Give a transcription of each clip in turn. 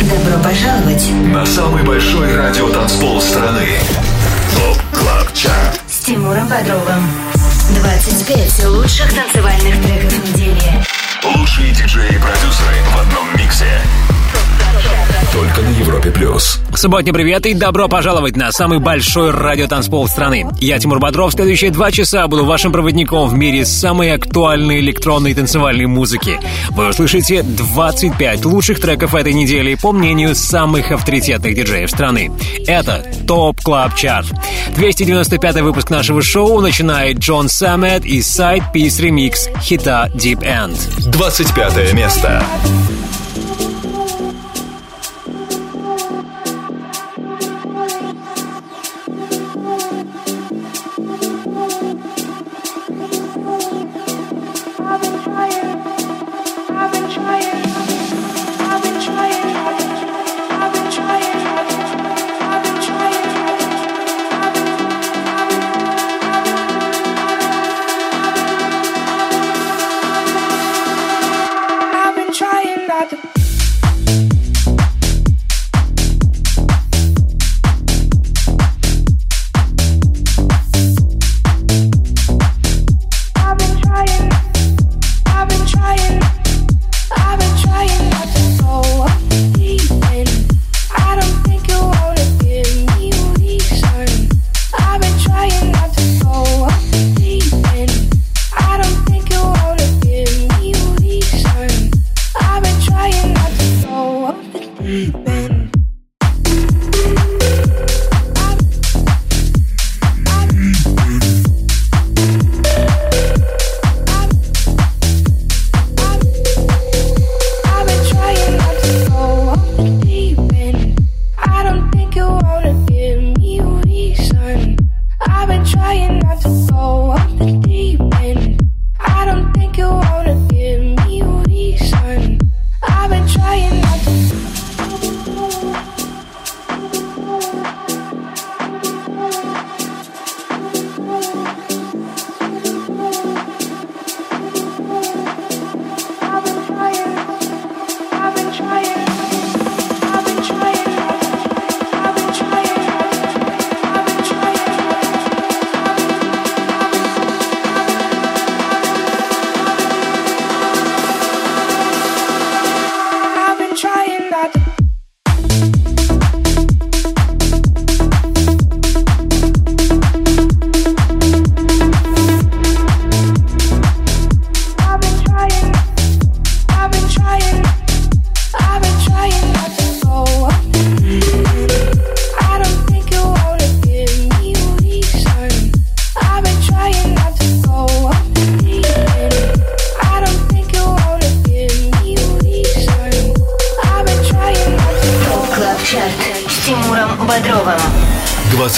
Добро пожаловать на самый большой радиотанцпол страны. ТОП КЛАБ ЧАРТ с Тимуром Бодровым. 25 лучших танцевальных треков недели. Лучшие диджеи и продюсеры в одном миксе. Только на Европе плюс. Субботний привет и добро пожаловать на самый большой радиотанцпол страны. Я Тимур Бодров. Следующие два часа буду вашим проводником в мире самой актуальной электронной танцевальной музыки. Вы услышите 25 лучших треков этой недели по мнению самых авторитетных диджеев страны. Это Top Club Chart. 295 выпуск нашего шоу начинает John Summit и Sidepiece ремикс хита Deep End. 25 место.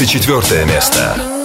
Четвертое место.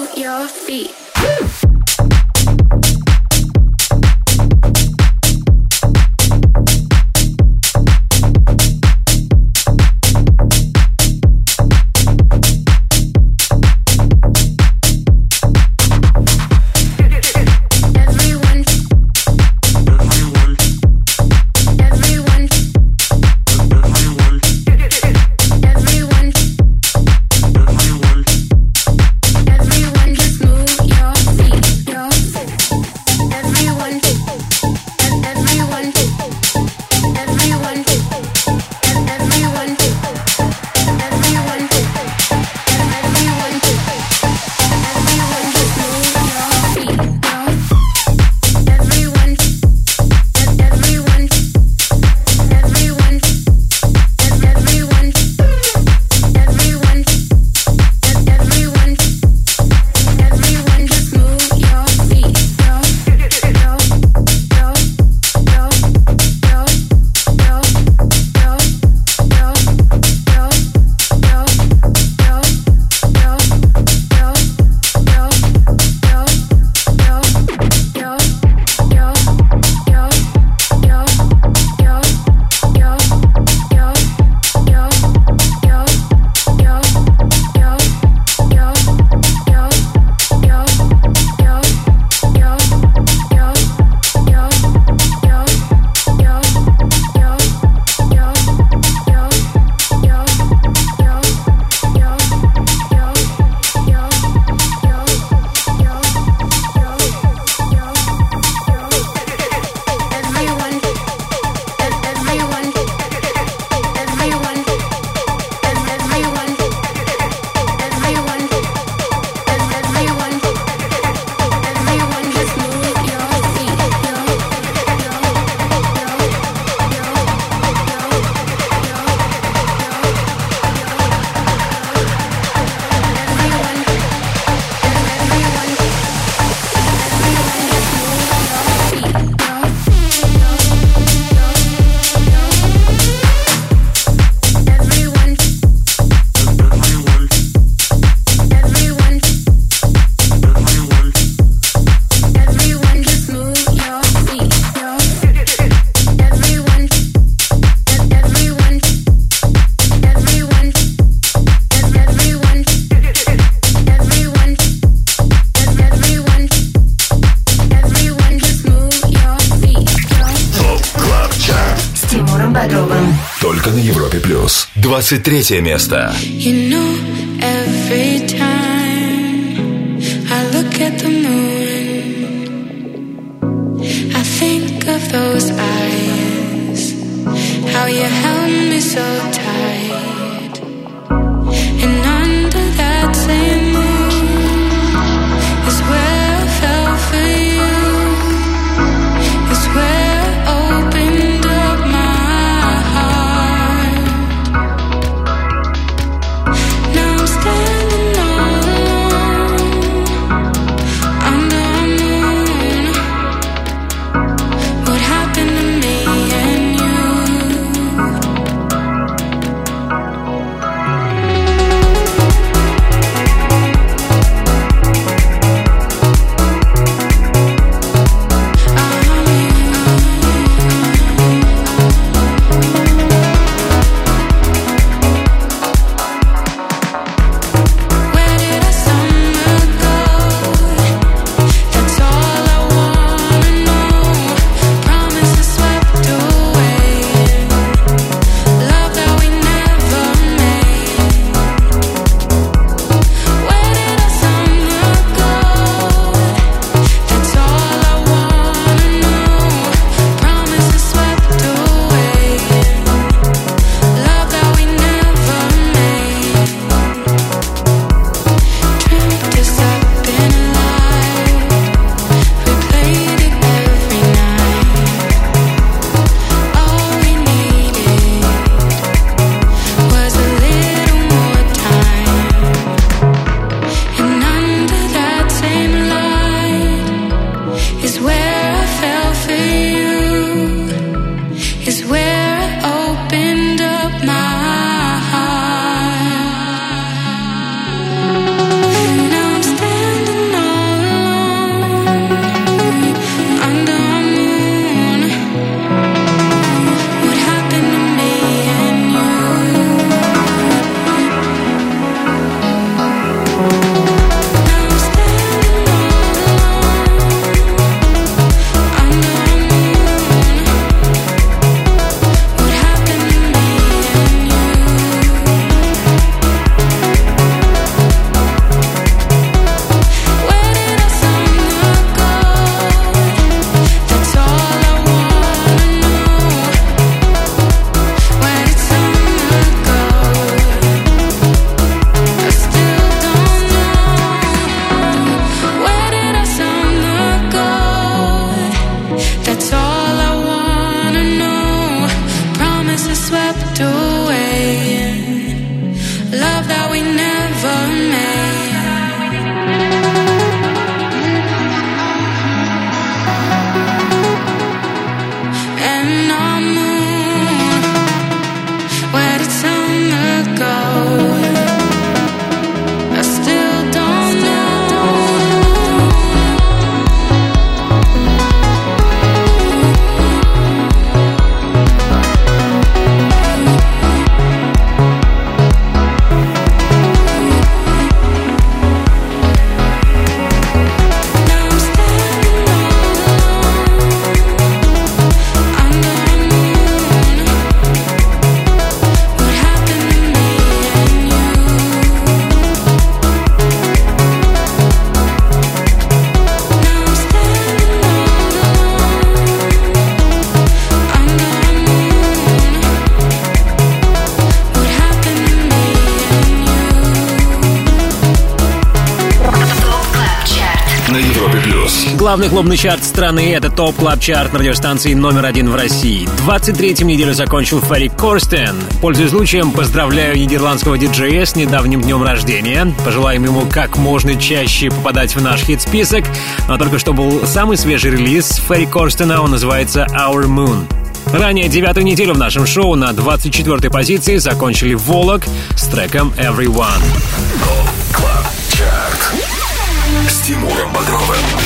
Только на Европе плюс. 23 место. You know, every time I look at the moon, I think of those eyes, how you held me so tight, swept away Главный клубный чарт страны — это Top Club Chart радиостанции номер один в России. 23-м неделю закончил Ферри Корстен. Пользуясь случаем, поздравляю нидерландского диджея с недавним днем рождения. Пожелаем ему как можно чаще попадать в наш хит-список. Но только что был самый свежий релиз Ферри Корстена, он называется Our Moon. Ранее девятую неделю в нашем шоу на 24-й позиции закончили Volac с треком Everyone. С Тимуром Бодровым.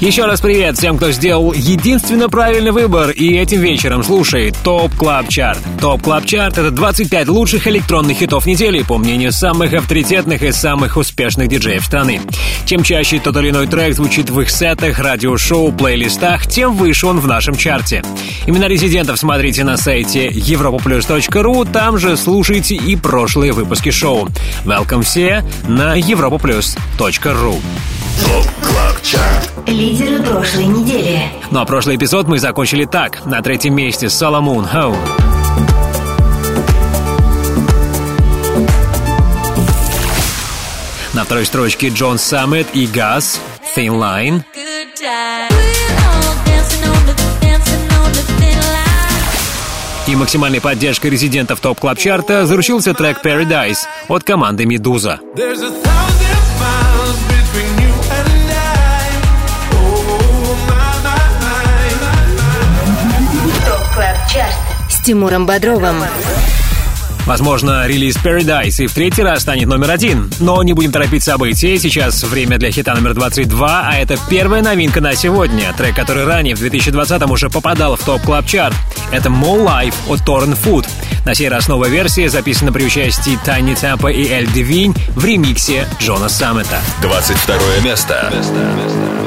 Еще раз привет всем, кто сделал единственно правильный выбор и этим вечером слушает ТОП Клаб Чарт. ТОП Клаб Чарт — это 25 лучших электронных хитов недели, по мнению самых авторитетных и самых успешных диджеев страны. Чем чаще тот или иной трек звучит в их сетах, радиошоу, плейлистах, тем выше он в нашем чарте. Имена резидентов смотрите на сайте europoplus.ru, там же слушайте и прошлые выпуски шоу. Welcome все на europoplus.ru. Top Club Chart. Лидеры прошлой недели. Ну а прошлый эпизод мы закончили так. На третьем месте Solomun Home. На второй строчке John Summit и Guz Thin Line. И максимальной поддержкой резидентов топ клаб чарта заручился трек Paradise от команды Медуза. Тимуром Бодровым. Возможно, релиз Paradise и в третий раз станет номер один. Но не будем торопить события. Сейчас время для хита номер 22, а это первая новинка на сегодня. Трек, который ранее в 2020-м уже попадал в топ клаб чарт Это More Life от Torrent Food. На сей раз новая версия записана при участии Тайни Тампа и Эль Девинь в ремиксе Джона Саммета. 22 место. ТОП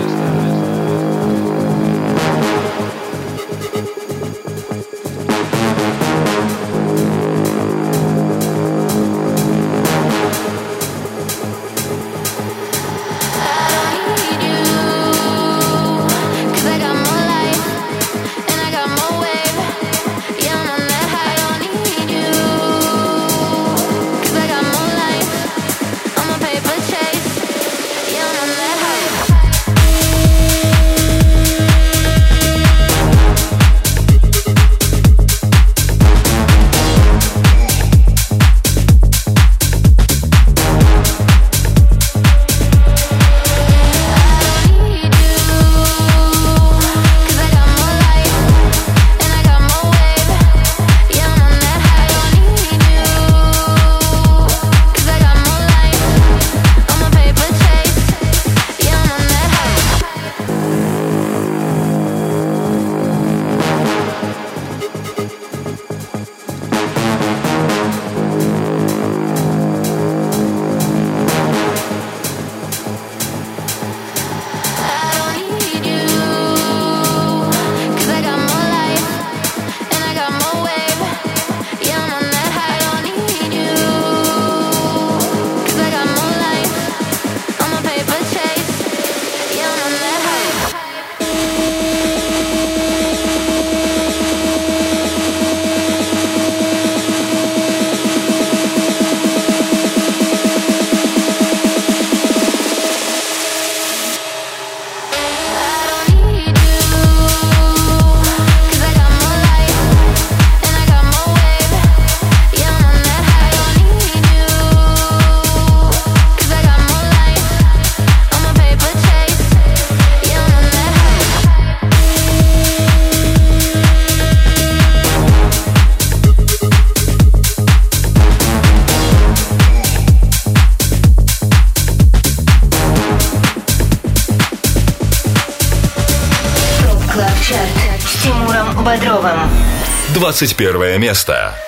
21 место.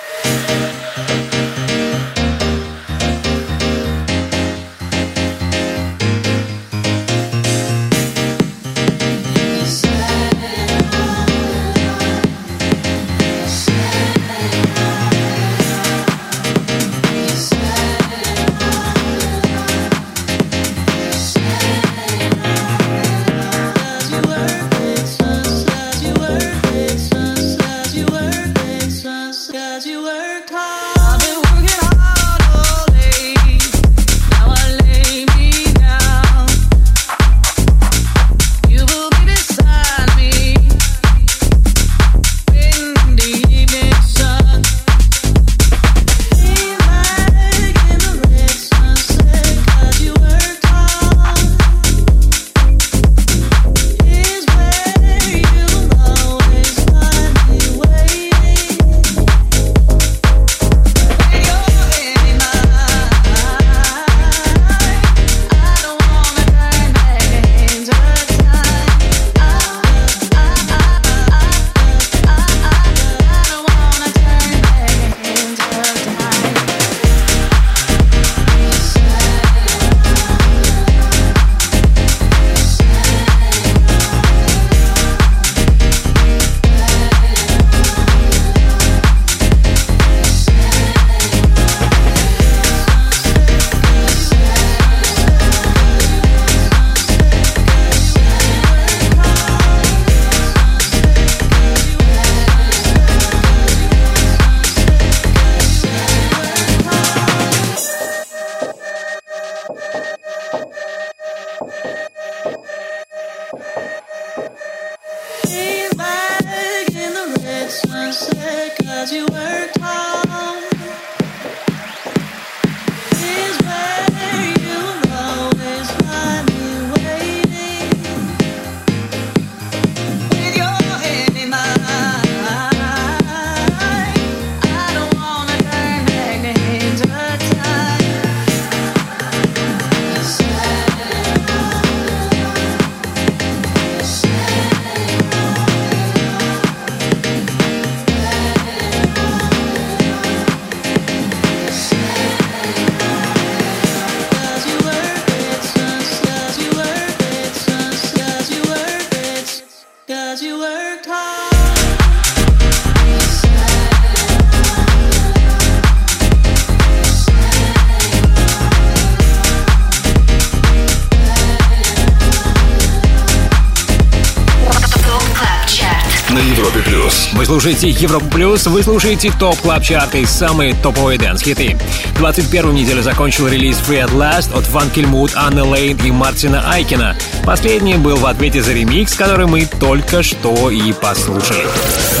Слушаете Европу Плюс, вы слушаете Top Club Chart ы и самые топовые dance -хиты. 21 неделю закончил релиз Free at Last от Ван Кельмут, Анны Лейн и Мартина Айкина. Последний был в ответе за ремикс, который мы только что и послушали.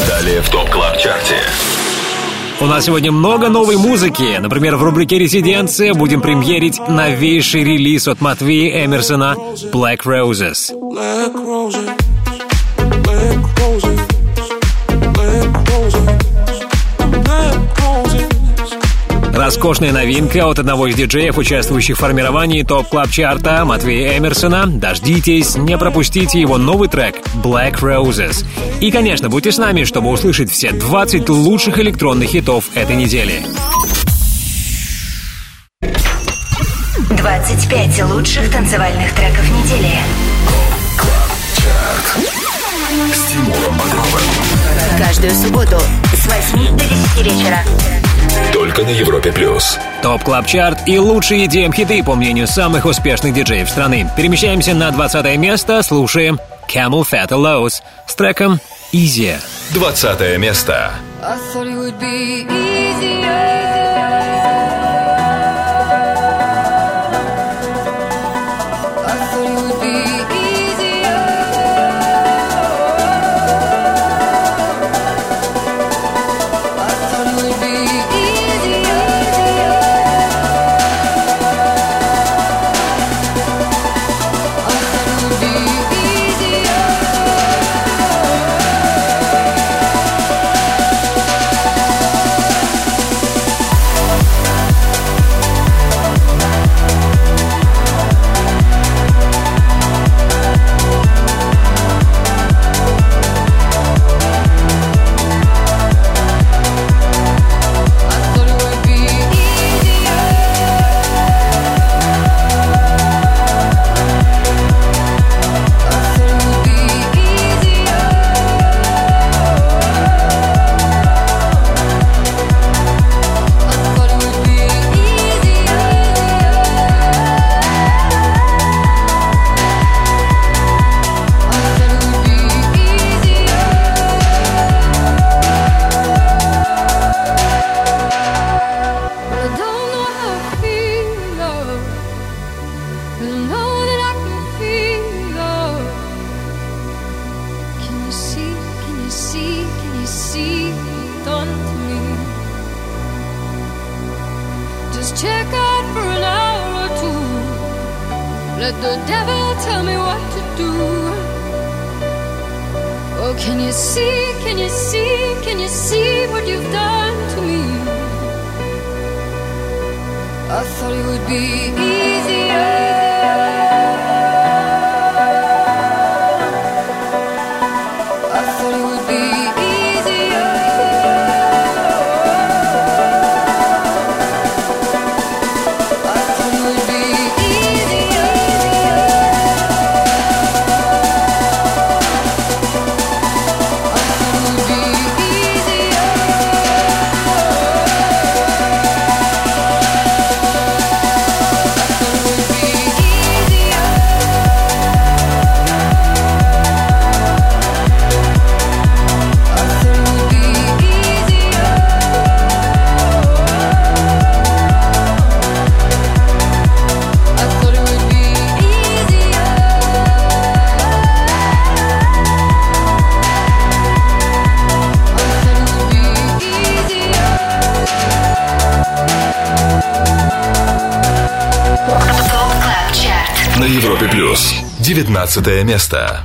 Далее в Top Club Chart е. У нас сегодня много новой музыки. Например, в рубрике «Резиденция» будем премьерить новейший релиз от Матвея Эмерсона «Black Roses». Роскошная новинка от одного из диджеев, участвующих в формировании топ-клаб-чарта Матвея Эмерсона. Дождитесь, не пропустите его новый трек «Black Roses». И, конечно, будьте с нами, чтобы услышать все 20 лучших электронных хитов этой недели. 25 лучших танцевальных треков недели. Каждую субботу с 8 до 10 вечера только на Европе плюс. Top Club Chart и лучшие EDM хиты, по мнению самых успешных диджеев страны. Перемещаемся на 20 место, слушаем CamelPhat, LOWES с треком Easier. 20 место. I thought it would be easier. 19 место.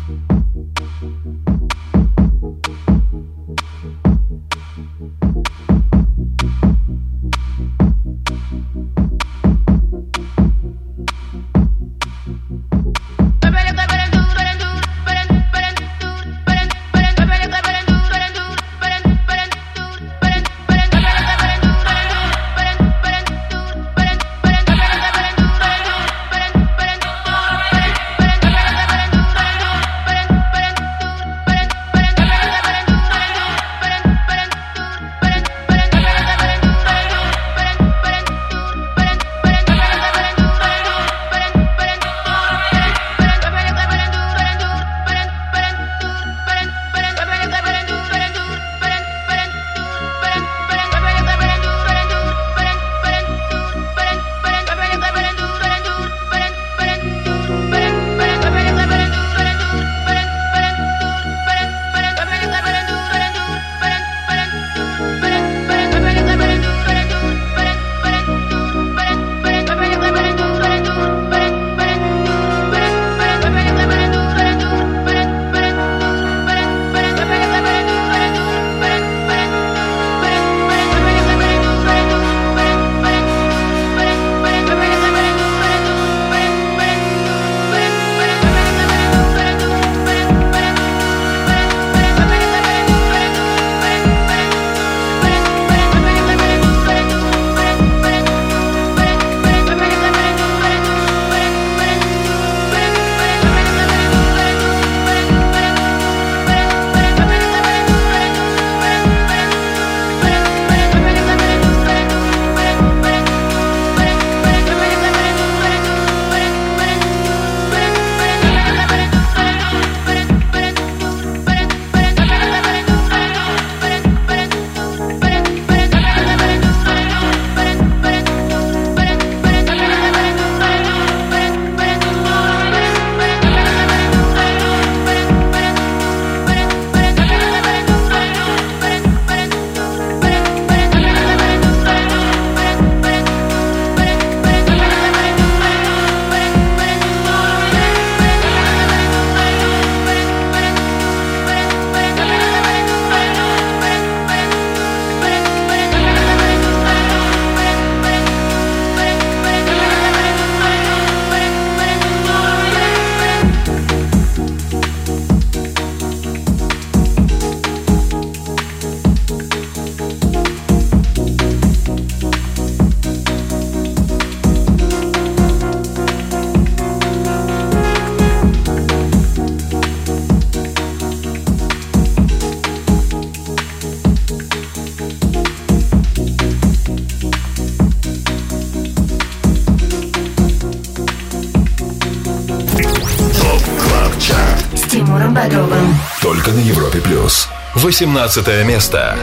18 место.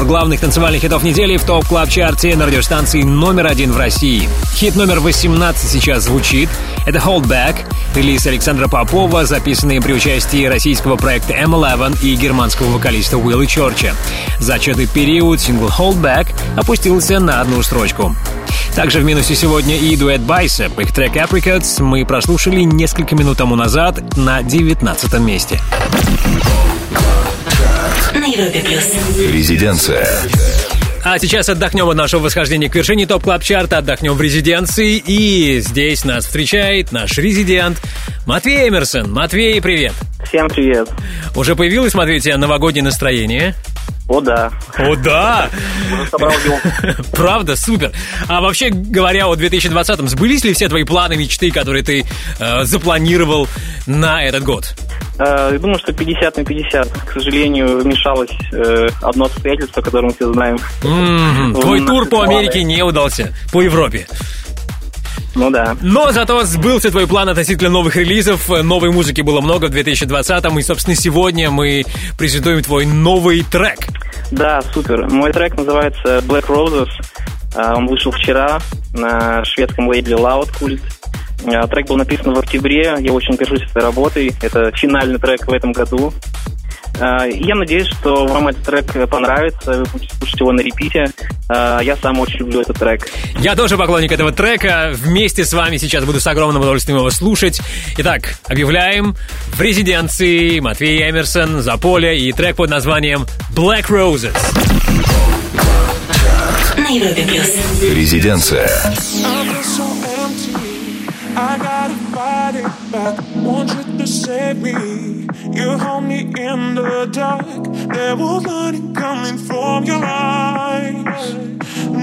Обзор главных танцевальных хитов недели в Top Club Chart е на радиостанции номер один в России. Хит номер 18 сейчас звучит. Это Hold Back, релиз Александра Попова, записанный при участии российского проекта M11 и германского вокалиста Уилла Чёрча. За отчетный период сингл Hold Back опустился на одну строчку. Также в минусе сегодня и дуэт Bicep. Их трек Apricots мы прослушали несколько минут тому назад на 19 месте. На Европе плюс. Резиденция. А сейчас отдохнем от нашего восхождения к вершине топ клаб чарта отдохнем в резиденции. И здесь нас встречает наш резидент Матвей Эмерсон. Матвей, привет. Всем привет. Уже появилось, Матвей, у тебя новогоднее настроение? О, да. О, да! Правда, супер. А вообще говоря о 2020-м, сбылись ли все твои планы, мечты, которые ты э, запланировал на этот год? Э, Думаю, что 50 на 50. К сожалению, вмешалось э, одно обстоятельство, которое мы все знаем. Твой тур по. Америке не удался, по Европе. Ну да. Но зато сбылся твой план относительно новых релизов. Новой музыки было много в 2020-м. И, собственно, сегодня мы презентуем твой новый трек. Да, супер. Мой трек называется Black Roses. А, Он вышел вчера на шведском лейбле Loud Cult. А, Трек был написан в октябре. Я очень горжусь этой работой. Это финальный трек в этом году. А, Я надеюсь, что вам этот трек понравится. Вы будете слушать его на репите. А, Я сам очень люблю этот трек. Я тоже поклонник этого трека. Вместе с вами сейчас буду с огромным удовольствием его слушать. Итак, объявляем в резиденции Матвей Эмерсон, Заполе и трек под названием Black Roses. Резиденция. I. I gotta fight it back. Want you to save me. You hold me in the dark. There was light coming from your eyes.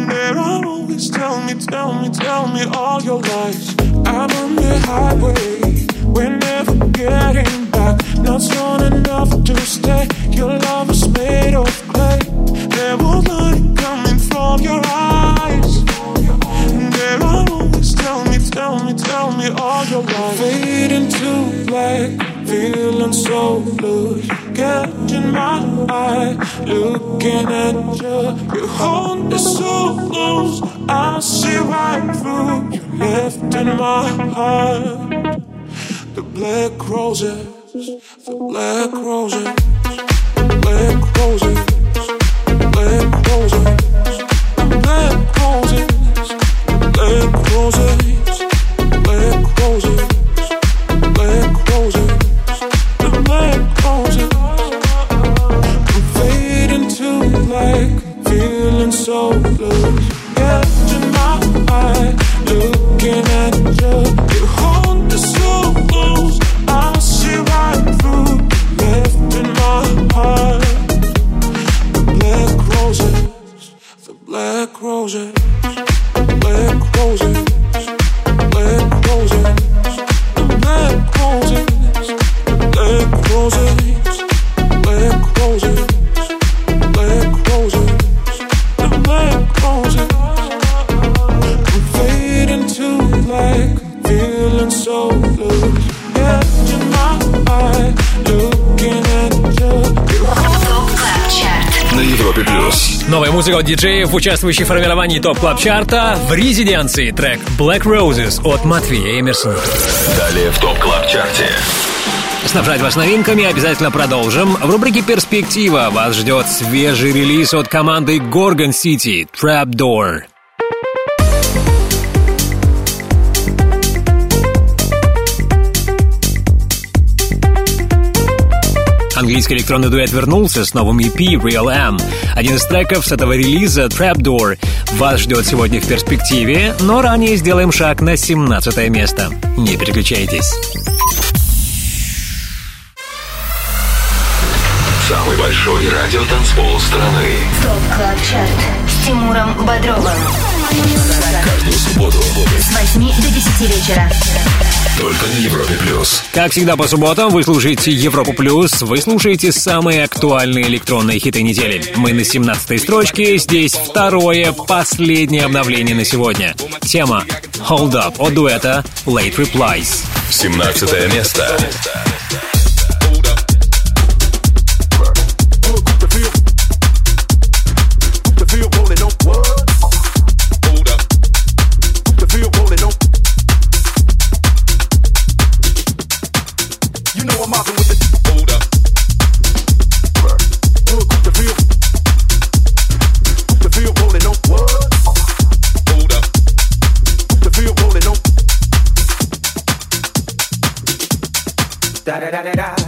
There are always tell me, tell me, tell me all your lies. I'm on the highway. We're never getting back. Not strong enough to stay. Your love is made of clay. There was light coming from your eyes. There always tell me, tell me, all your life. Fade into black, feeling so blue. Catching my eye, looking at you. You hold me so close, I see right through. You left in my heart the black roses, the black roses, the black roses, black roses, black roses, black roses, black so close. Get to my eye. Музыка от диджеев, участвующих в формировании Top Club Chart а в резиденции. Трек Black Roses от Матвея Эмерсона. Далее в Top Club Chart е. Снабжать вас новинками обязательно продолжим. В рубрике «Перспектива» вас ждет свежий релиз от команды Gorgon City Trapdoor. Английский электронный дуэт вернулся с новым EP Realm. Один из треков с этого релиза Trapdoor вас ждет сегодня в перспективе, но ранее сделаем шаг на 17 место. Не переключайтесь. Самый большой радиотанцпол страны. Top Club Chart с Тимуром Бодровым. Каждую субботу С 8 до 10 вечера. только на Европе плюс. Как всегда по субботам вы слушаете Европу Плюс, вы слушаете самые актуальные электронные хиты недели. Мы на 17 строчке, здесь второе, последнее обновление на сегодня. Тема Hold Up от дуэта Late Replies. 17 место. da da da da da.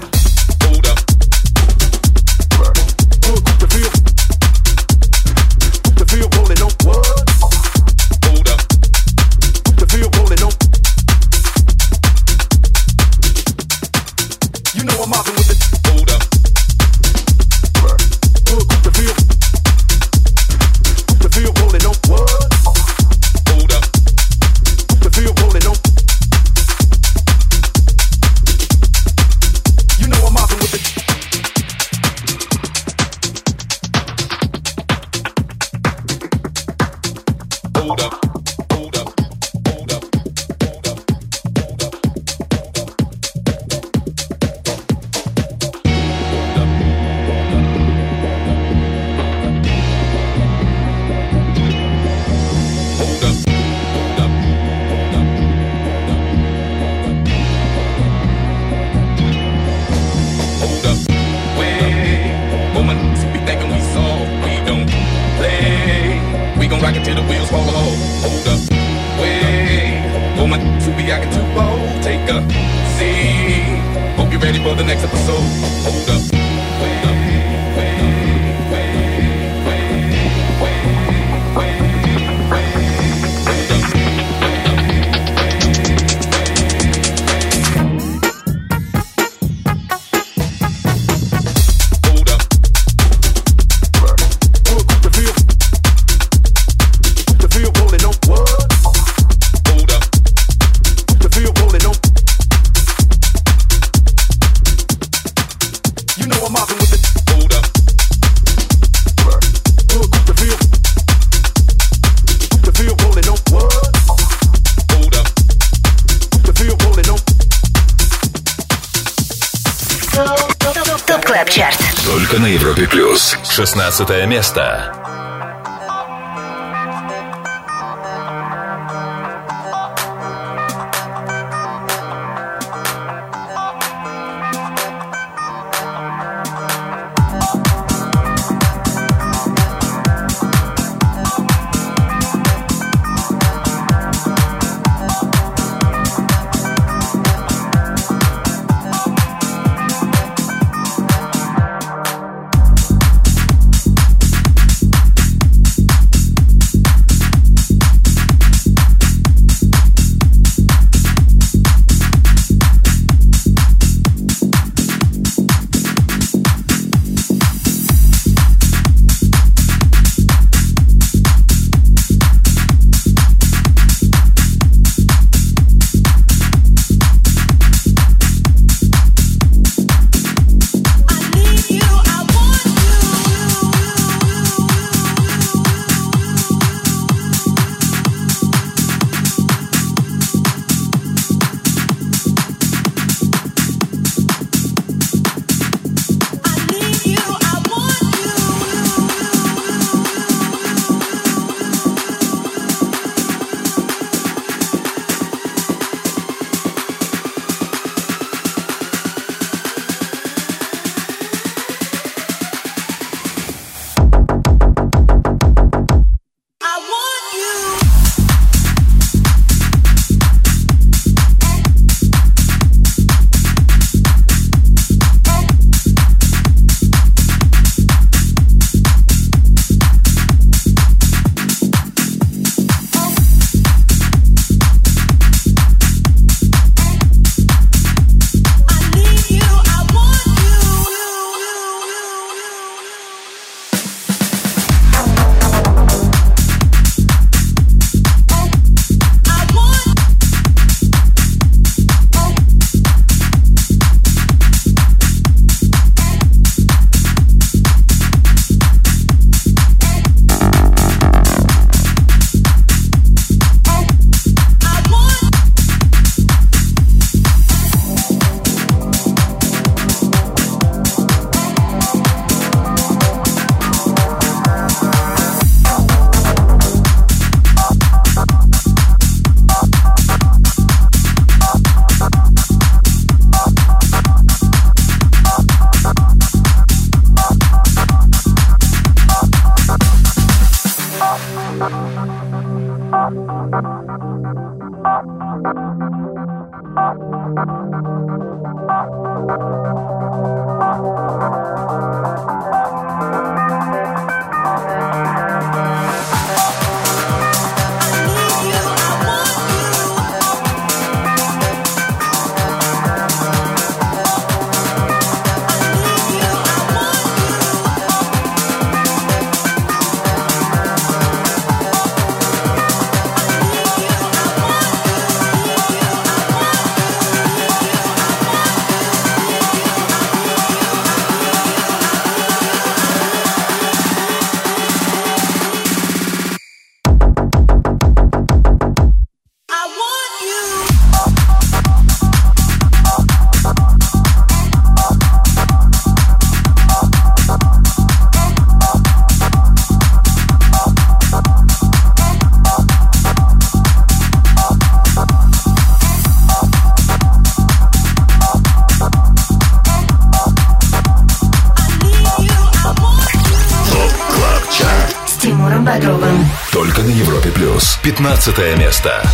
16 место. 15 место.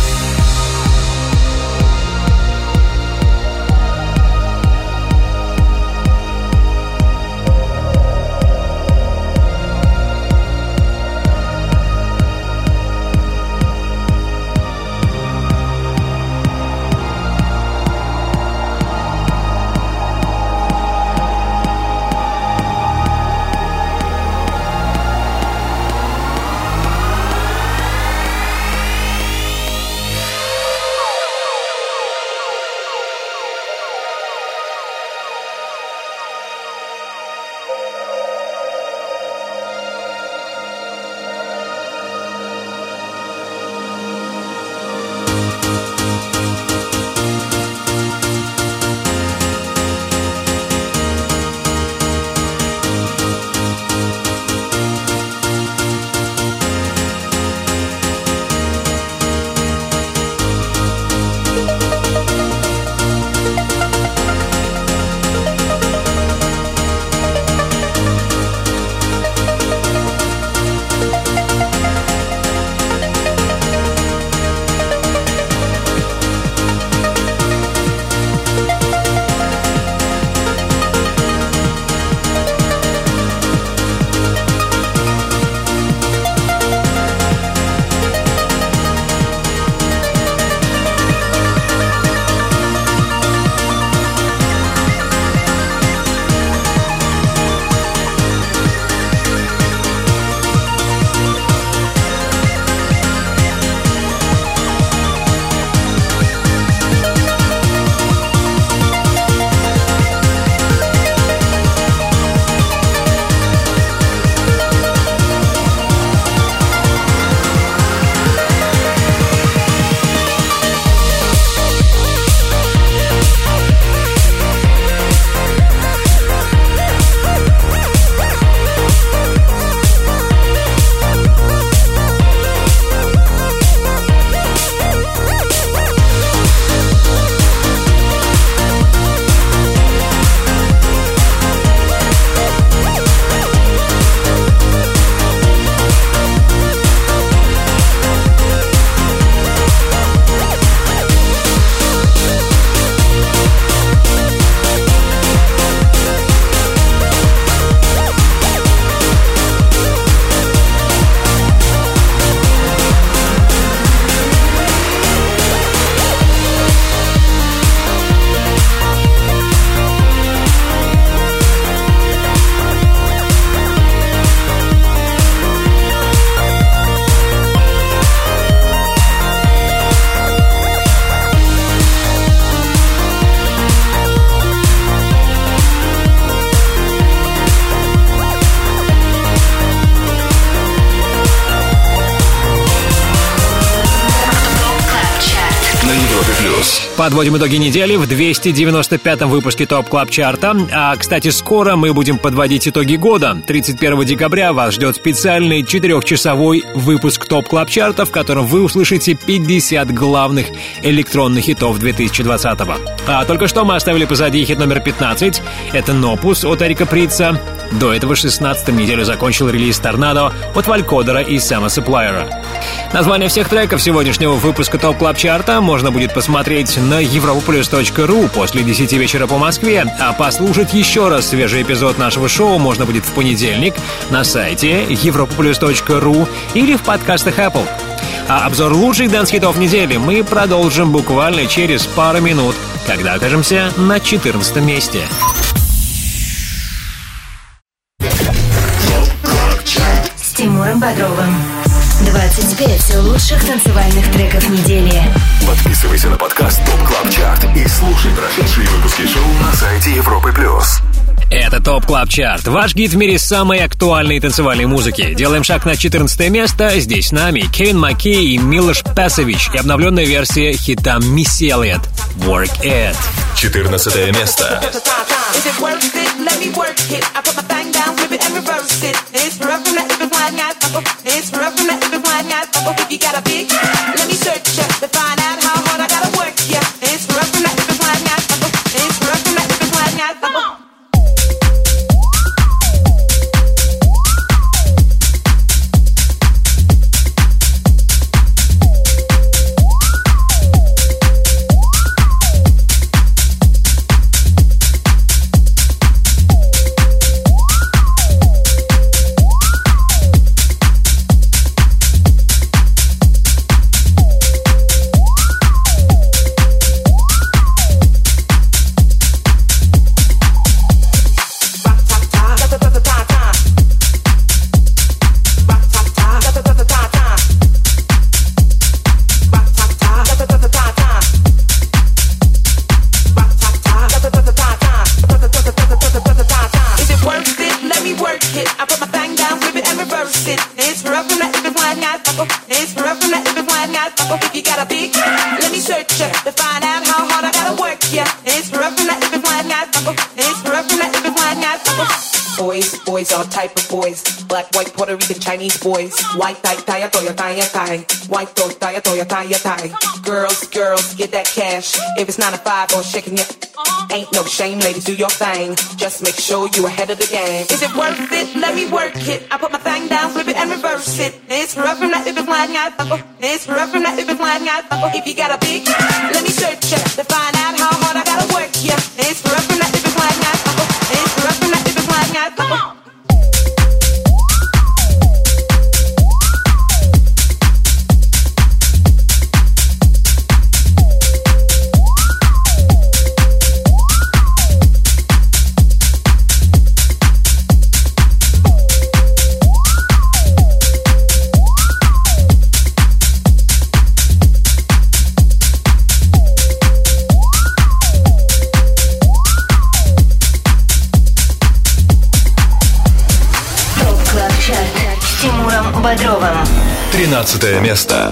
Подводим итоги недели в 295-м выпуске Top Club Chart а. А, кстати, скоро мы будем подводить итоги года. 31 декабря вас ждет специальный четырехчасовой выпуск Top Club Chart а, в котором вы услышите 50 главных электронных хитов 2020-го. А только что мы оставили позади хит номер 15. Это «Nopus» от Эрика Прица. До этого 16 неделю закончил релиз «Tornado» от Volkoder а и Сэма Саплайера. Название всех треков сегодняшнего выпуска Top Club Chart а можно будет посмотреть на europoplus.ru после 10 вечера по Москве, а послушать еще раз свежий эпизод нашего шоу можно будет в понедельник на сайте europoplus.ru или в подкастах Apple. А обзор лучших dance -хитов недели мы продолжим буквально через пару минут, когда окажемся на 14 месте. С Тимуром Бодровым. 25 лучших танцевальных треков недели. Подписывайся на подкаст Top Club Chart и слушай прошедшие выпуски шоу на сайте Европы Плюс. Это Top Club Chart, ваш гид в мире самой актуальной танцевальной музыки. Делаем шаг на 14 место. Здесь с нами Кевин Маккей и Милош Песович и обновленная версия хита Missy Elliott «Work It». 14 место. It's rough from that if you got a big, let me search to find all type of boys. Black, white, Puerto Rican, Chinese boys. White tie, tie, toya, tie, tie. White toe, tie, toya, tie, tie. Girls, girls, get that cash. If it's nine to five or shaking your uh-huh. ain't no shame, ladies, do your thing. Just make sure you're ahead of the game. Is it worth it? Let me work it. I put my thing down, flip it and reverse it. It's rough from that if it's lying out. It's rough from that if it's lying out. If you got a big, let me search it to find out how hard I gotta work. Yeah, It's rough from that if it's lying out. It's rough from that if it's lying out. Come on. 13 место.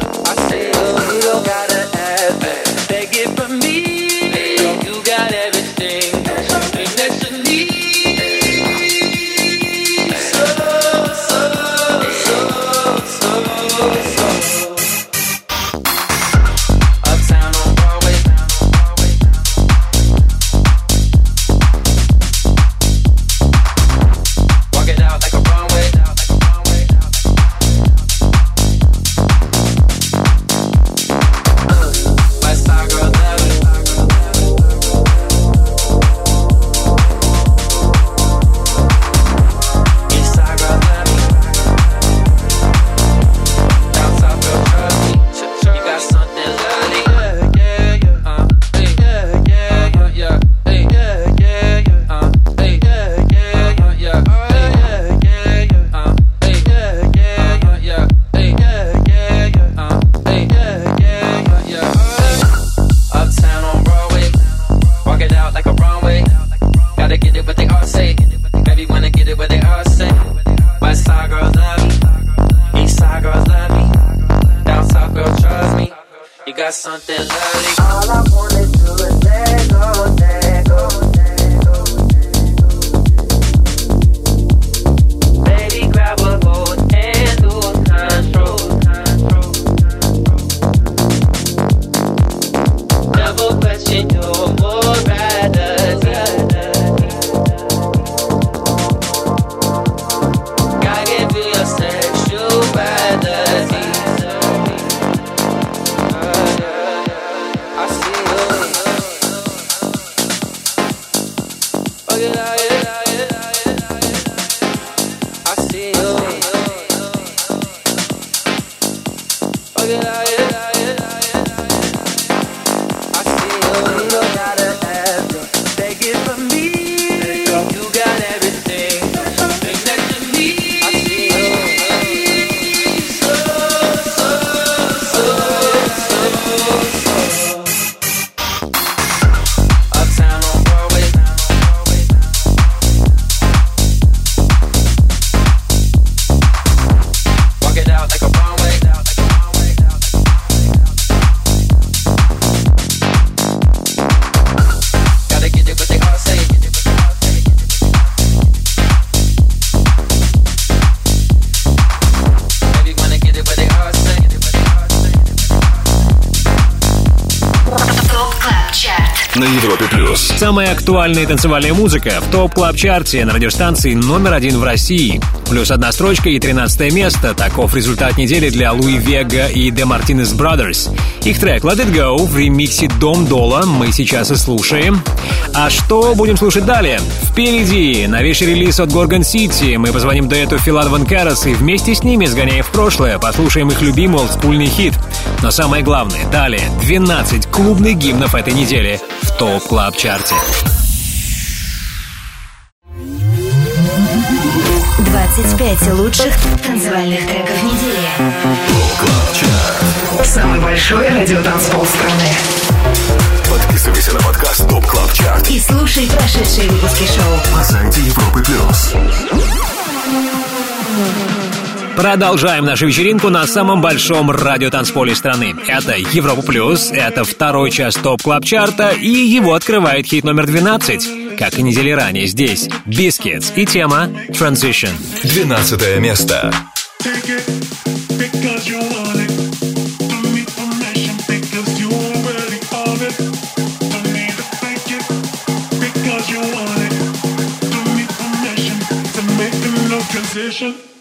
Самая актуальная танцевальная музыка в Top Club Chart е на радиостанции номер один в России. Плюс одна строчка и тринадцатое место. Таков результат недели для Луи Вега и The Martinez Brothers. Их трек Let It Go в ремиксе Dom Dolla мы сейчас и слушаем. А что будем слушать далее? Впереди новейший релиз от Gorgon City. Мы позвоним дуэту Filatov and Karas и вместе с ними сгоняем в прошлое, послушаем их любимый олдскульный хит. Но самое главное, далее 12 клубных гимнов этой недели в Top Club Chart е. 25 лучших танцевальных треков недели. Самый большой радиотанцпол страны. Подписывайся на подкаст Top Club Chart И слушай прошедшие выпуски шоу. на сайте Европы Плюс. Продолжаем нашу вечеринку на самом большом радиотанцполе страны. Это Европа Плюс, это второй час Top Club Chart а, и его открывает хит номер 12. Как и недели ранее здесь Biscits и тема Transition. 12 место. Take it because you want it. Don't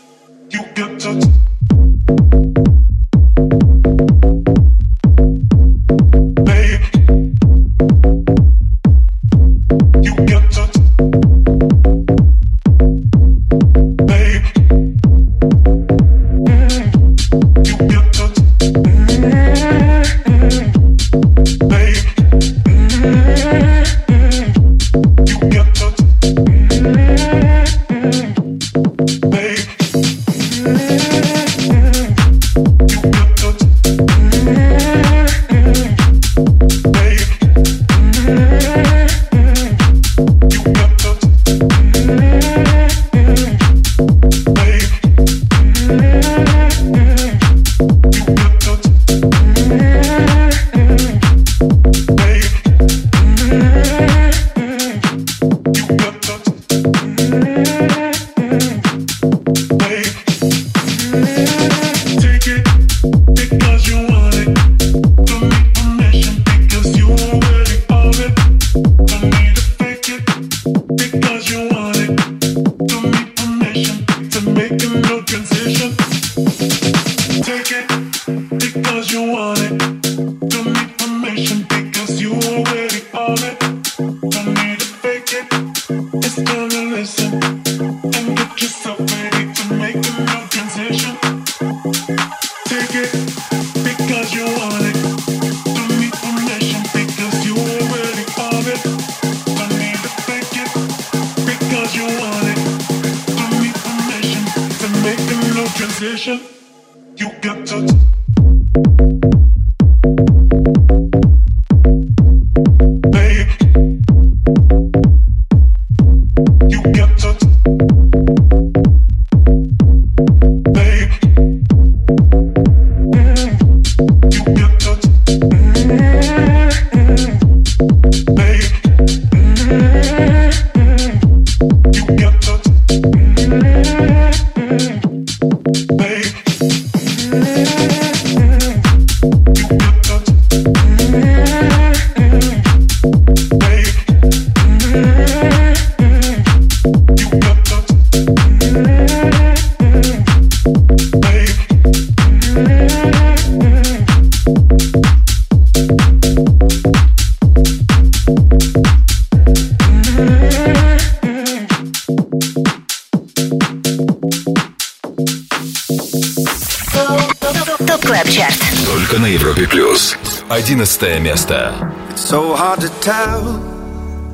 14 место. It's so hard to tell,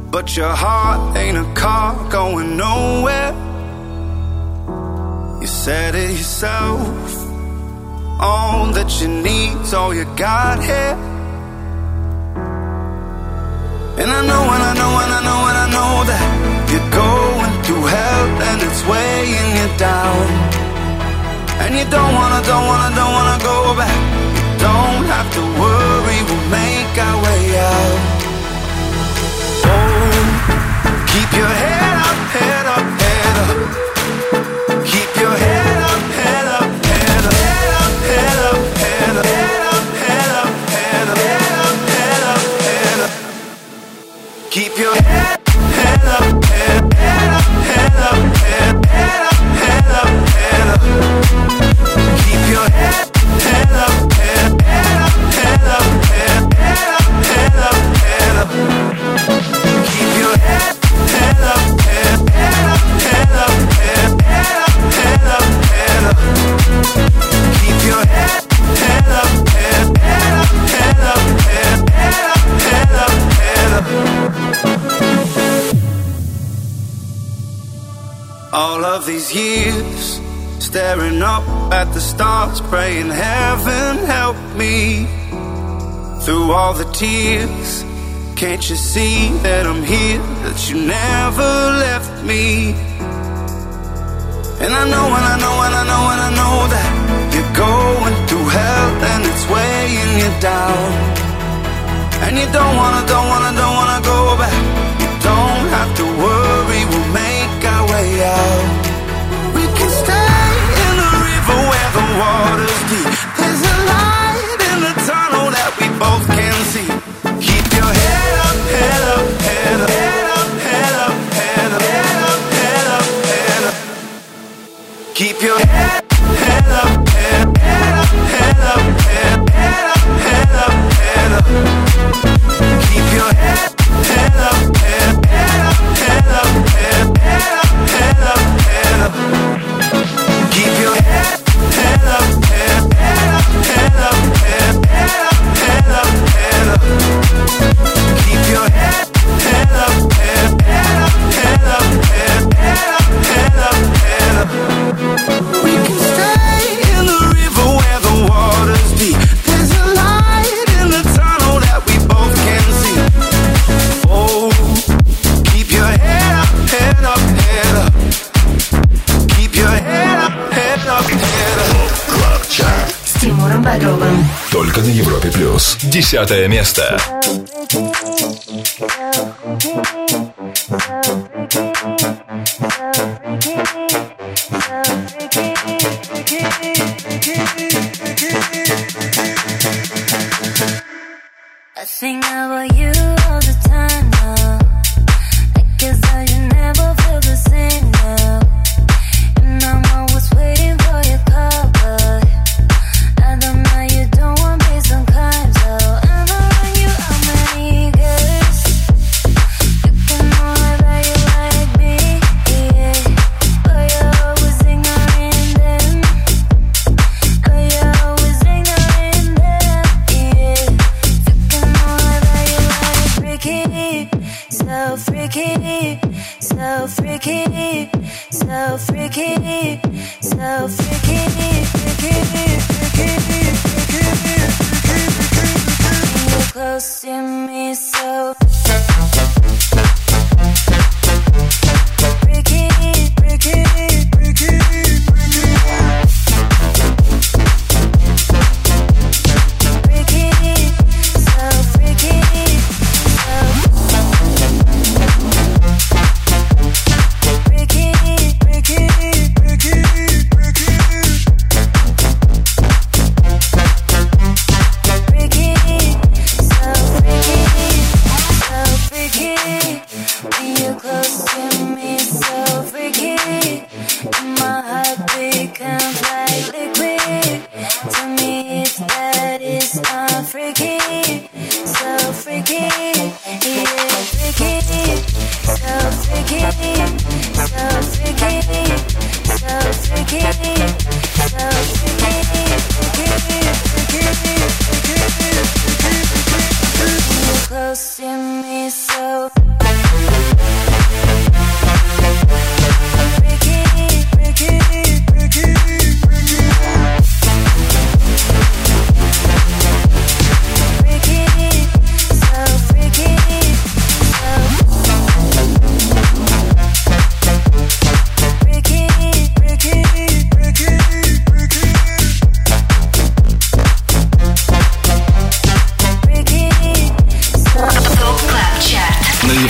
but your heart ain't a car going nowhere. You said it yourself. All that you need's all you got here. And I know, and I know, and I know, and I know that you're going through hell and it's weighing you down. And you don't wanna, don't wanna, don't wanna go back. You don't have to worry we'll make our way out. Oh, keep your head up, head up, head up. Keep your head up, head up, head up, head up, head up, head up, head up, head up, head up, head up, head up. Keep your head up at the stars, praying heaven help me. Through all the tears, can't you see that I'm here, that you never left me? And I know, and I know, and I know, and I know that you're going through hell and it's weighing you down. And you don't wanna, don't wanna, don't wanna go back. You don't have to worry, we'll make our way out the water's deep. There's a light in the tunnel that we both can see. Keep your head up, head up, head up. Head up, head up, head up, head up, head up. Keep your Десятое место.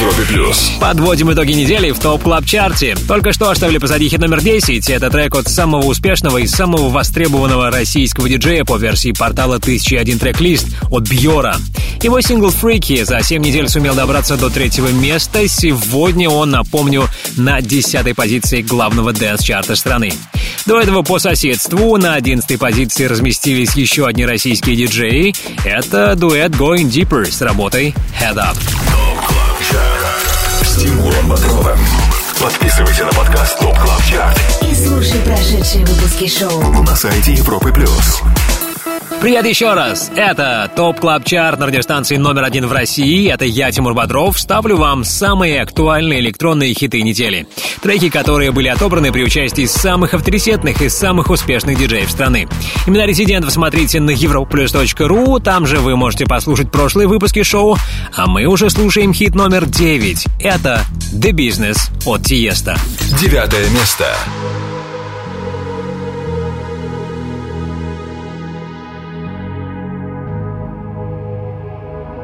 Европе плюс. Подводим итоги недели в Top Club Chart е. Только что оставили позади хит номер 10. Это трек от самого успешного и самого востребованного российского диджея по версии портала 1001 Tracklists от Бьора. Его сингл «Freaky» за 7 недель сумел добраться до третьего места. Сегодня он, напомню, на десятой позиции главного dance -чарта страны. До этого по соседству на 11 позиции разместились еще одни российские диджеи. Это дуэт Going Deeper с работой Head Up. Тимуром Бодровым. Подписывайся на подкаст Top Club Chart И слушай прошедшие выпуски шоу. на сайте Европы плюс. Привет еще раз! Это Top Club Chart на радиостанции номер один в России. Это я, Тимур Бодров. Ставлю вам самые актуальные электронные хиты недели. Треки, которые были отобраны при участии самых авторитетных и самых успешных диджеев страны. Имена резидентов смотрите на europlus.ru. Там же вы можете послушать прошлые выпуски шоу. А мы уже слушаем хит номер 9. Это The Business от Тиеста. Девятое место.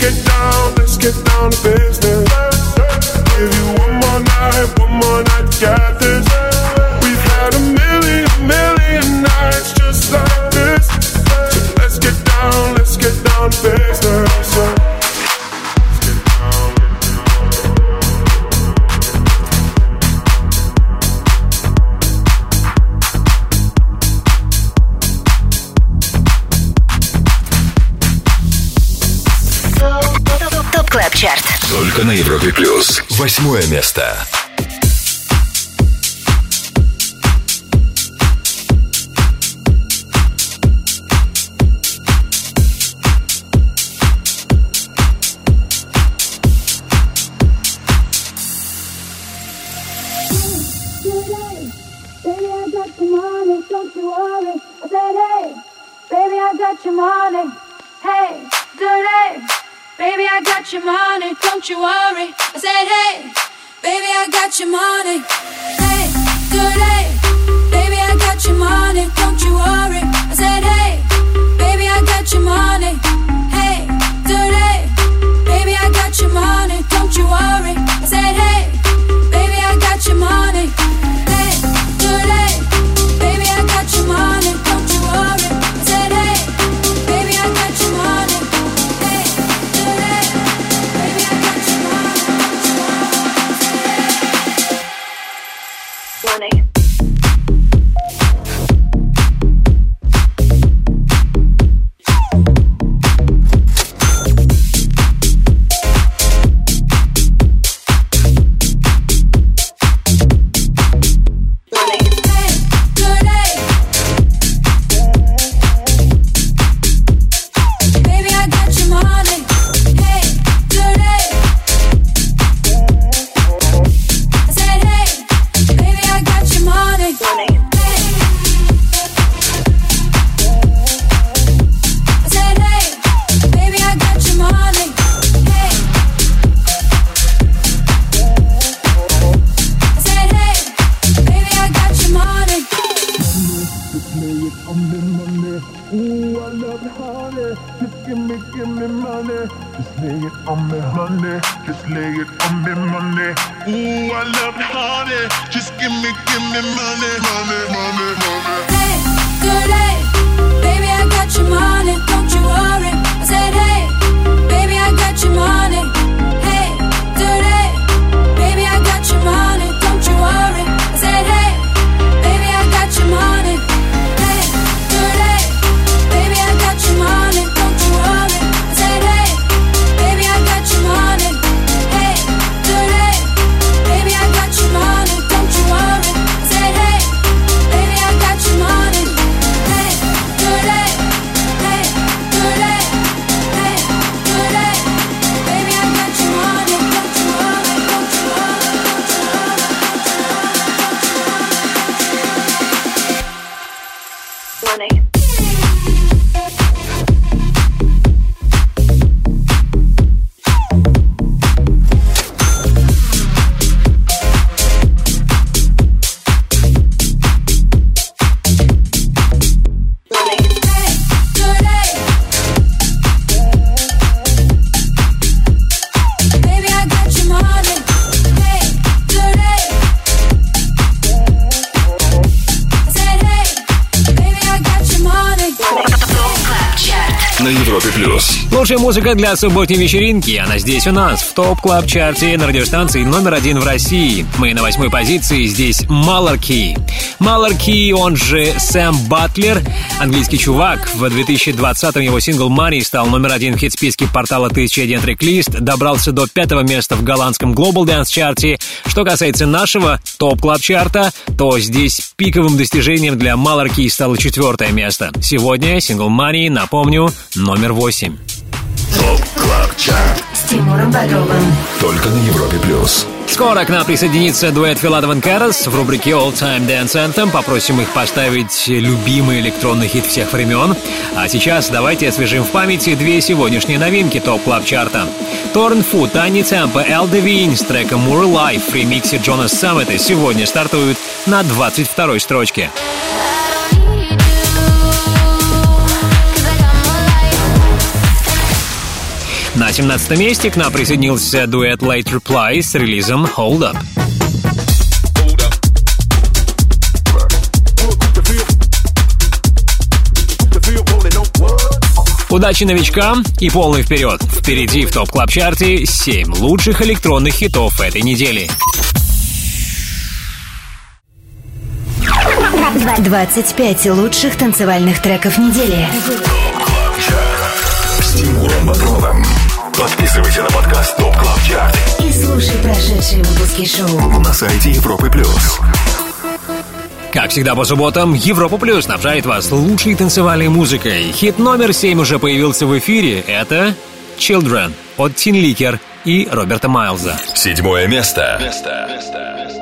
Get down, let's get down to business. Give you one more night, one more night get this. We've had a million, million nights на Европе плюс. Восьмое место. Музыка для субботней вечеринки. Она здесь у нас, в Top Club Chart е на радиостанции номер один в России. Мы на восьмой позиции, здесь Malarkey. Malarkey, он же Сэм Батлер, английский чувак. В 2020-м его сингл Money стал номер один в хит-списке портала 1001 Tracklist, добрался до пятого места в голландском Global Dance чарте. Что касается нашего Top Club Chart а, то здесь пиковым достижением для Malarkey стало четвертое место. Сегодня сингл Money, напомню, номер восемь. ТОП КЛАБ ЧАРТ. С Тимуром Бодровым. Только на Европе плюс. Скоро к нам присоединится дуэт Филадов и Кэрос в рубрике All Time Dance Anthem. Попросим их поставить любимый электронный хит всех времен. А сейчас давайте освежим в памяти две сегодняшние новинки топ клаб чарта. Торн Фу, Тани Темпа, Эл Девин с треком More Life в ремиксе Джона Саммета сегодня стартуют на 22 строчке. На 17 месте к нам присоединился дуэт Late Reply с релизом Hold Up. Удачи новичкам и полный вперед! Впереди в топ клаб чарте 7 лучших электронных хитов этой недели. 25 лучших танцевальных треков недели. С Тимуром Бодровым. Подписывайся на подкаст ТОП КЛАБ ЧАРТ И слушай прошедшие выпуски шоу. на сайте Европы плюс. Как всегда по субботам, Европа Плюс снабжает вас лучшей танцевальной музыкой. Хит номер 7 уже появился в эфире. Это Children от Тин Ликер и Роберта Майлза. Седьмое место. Европа Плюс, Топ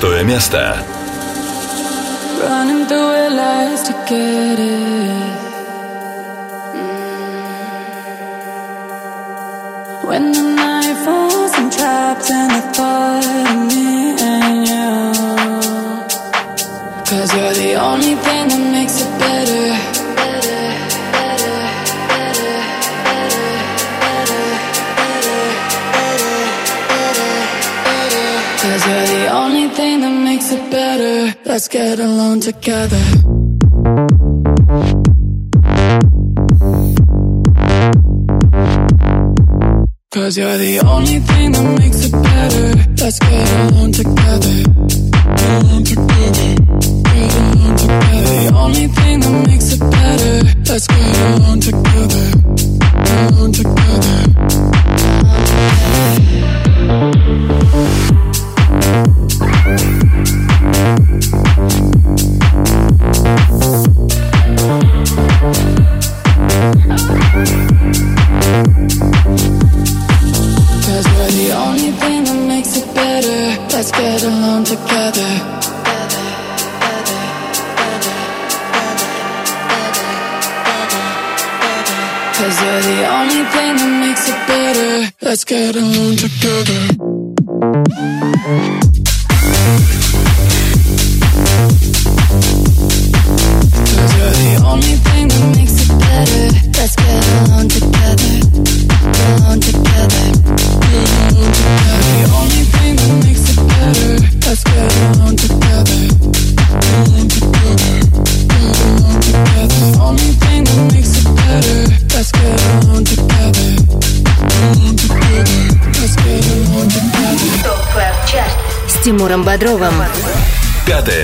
шестое место. Let's get along together. Cause you're the only thing that makes it better. Let's get along together. Get along together. Get along together. The only thing that makes it better. Let's get along together. Get along together.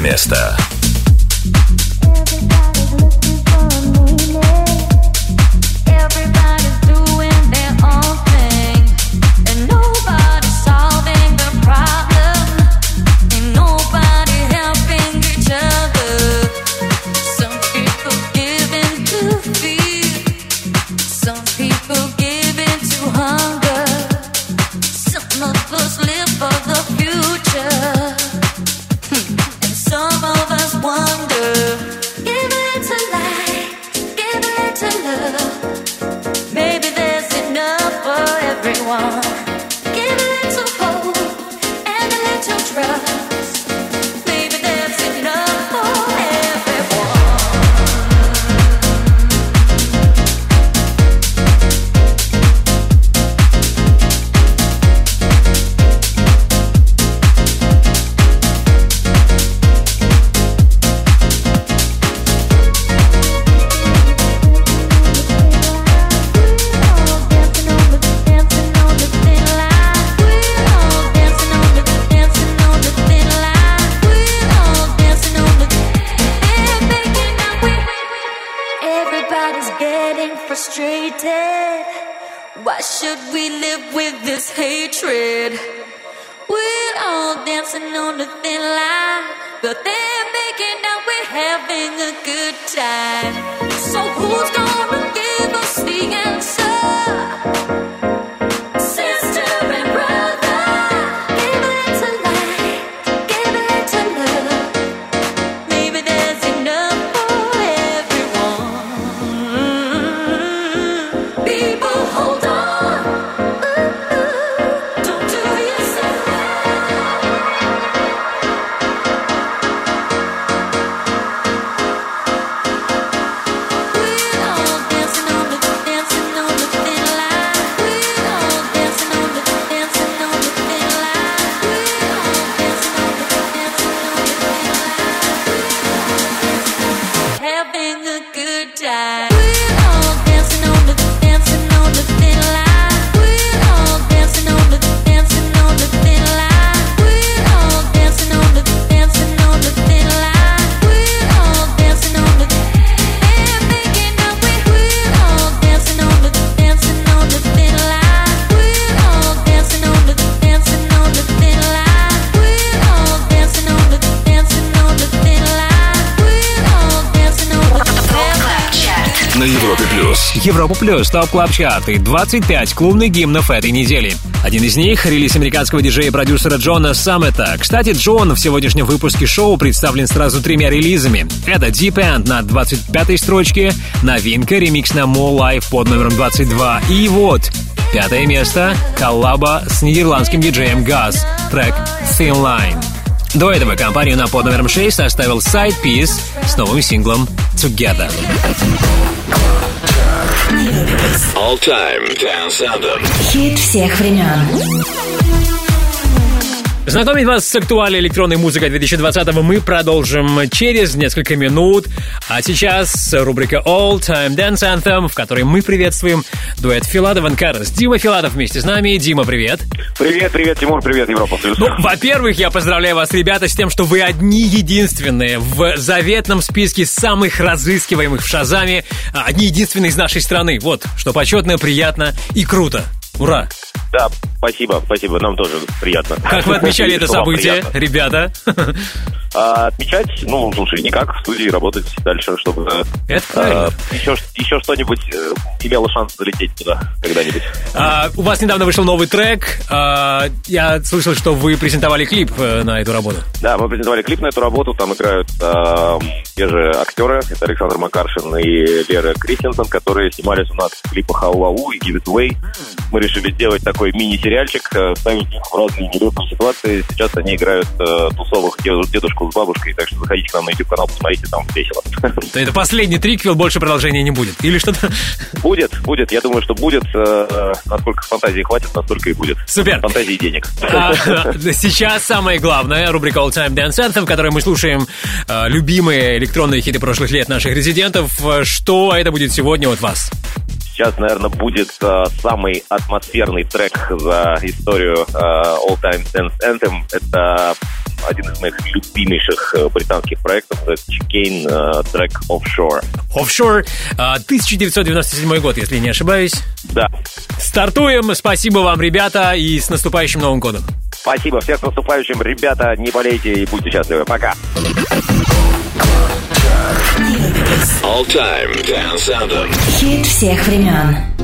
Mesta. should we live with this hatred? We're all dancing on a thin line, but they're making out we're having a good time. So who's gonna give us the answer? Club Chart и 25 клубных гимнов этой недели. Один из них — релиз американского диджея и продюсера Джона Саммита. Кстати, Джон в сегодняшнем выпуске шоу представлен сразу тремя релизами. Это Deep End на 25-й строчке, новинка, ремикс на More Life под номером 22 и вот Пятое место — коллаба с нидерландским диджеем Guz, трек Thin Line. До этого компанию на под номером 6 оставил Sidepiece с новым синглом Together. All Time Dance Anthem. Хит всех времен. Знакомить вас с актуальной электронной музыкой 2020 мы продолжим через несколько минут. А сейчас рубрика All Time Dance Anthem, в которой мы приветствуем дуэт Филадов и Карас. Дима Филадов вместе с нами. Дима, привет. Привет, привет, Тимур, привет, Европа Плюс. Ну, во-первых, я поздравляю вас, ребята, с тем, что вы одни единственные в заветном списке самых разыскиваемых в Шазаме, одни единственные из нашей страны. Вот, что почетно, приятно и круто. Ура! Да, спасибо, спасибо, нам тоже приятно. Как вы отмечали это событие, ребята? А, отмечать, ну, слушай, никак, в студии работать дальше, чтобы Это правильно. а, еще, еще что-нибудь э, имело шанс залететь туда когда-нибудь. А, у вас недавно вышел новый трек. А, я слышал, что вы презентовали клип э, на эту работу. Да, мы презентовали клип на эту работу, там играют а, те же актеры, это Александр Макаршин и Лера Кристенсен, которые снимались у нас в клипах Ау-Ау и Give It Away. Мы решили сделать такой мини-сериальчик, э, ставить их в разные нелепые ситуации. Сейчас они играют э, тусовых деду- дедушку с бабушкой, так что заходите к нам на YouTube-канал, посмотрите, там весело. Это последний триквел, больше продолжения не будет. Или что-то... Будет, будет, я думаю, что будет, э, насколько фантазии хватит, настолько и будет. Супер. Фантазии и денег. А, Сейчас самое главное, рубрика All Time Dance Anthem, в которой мы слушаем э, любимые электронные хиты прошлых лет наших резидентов. Э, Что это будет сегодня от вас? Сейчас, наверное, будет э, самый атмосферный трек за историю э, All Time Dance Anthem. Это один из моих любимейших э, британских проектов. Это Chicane э, трек Offshore. Offshore, э, 1997 год, если не ошибаюсь. Да. Стартуем. Спасибо вам, ребята, и с наступающим Новым годом. Спасибо. Всех с наступающим. Ребята, не болейте и будьте счастливы. Пока. All Time Dance Anthem. Хит всех времен.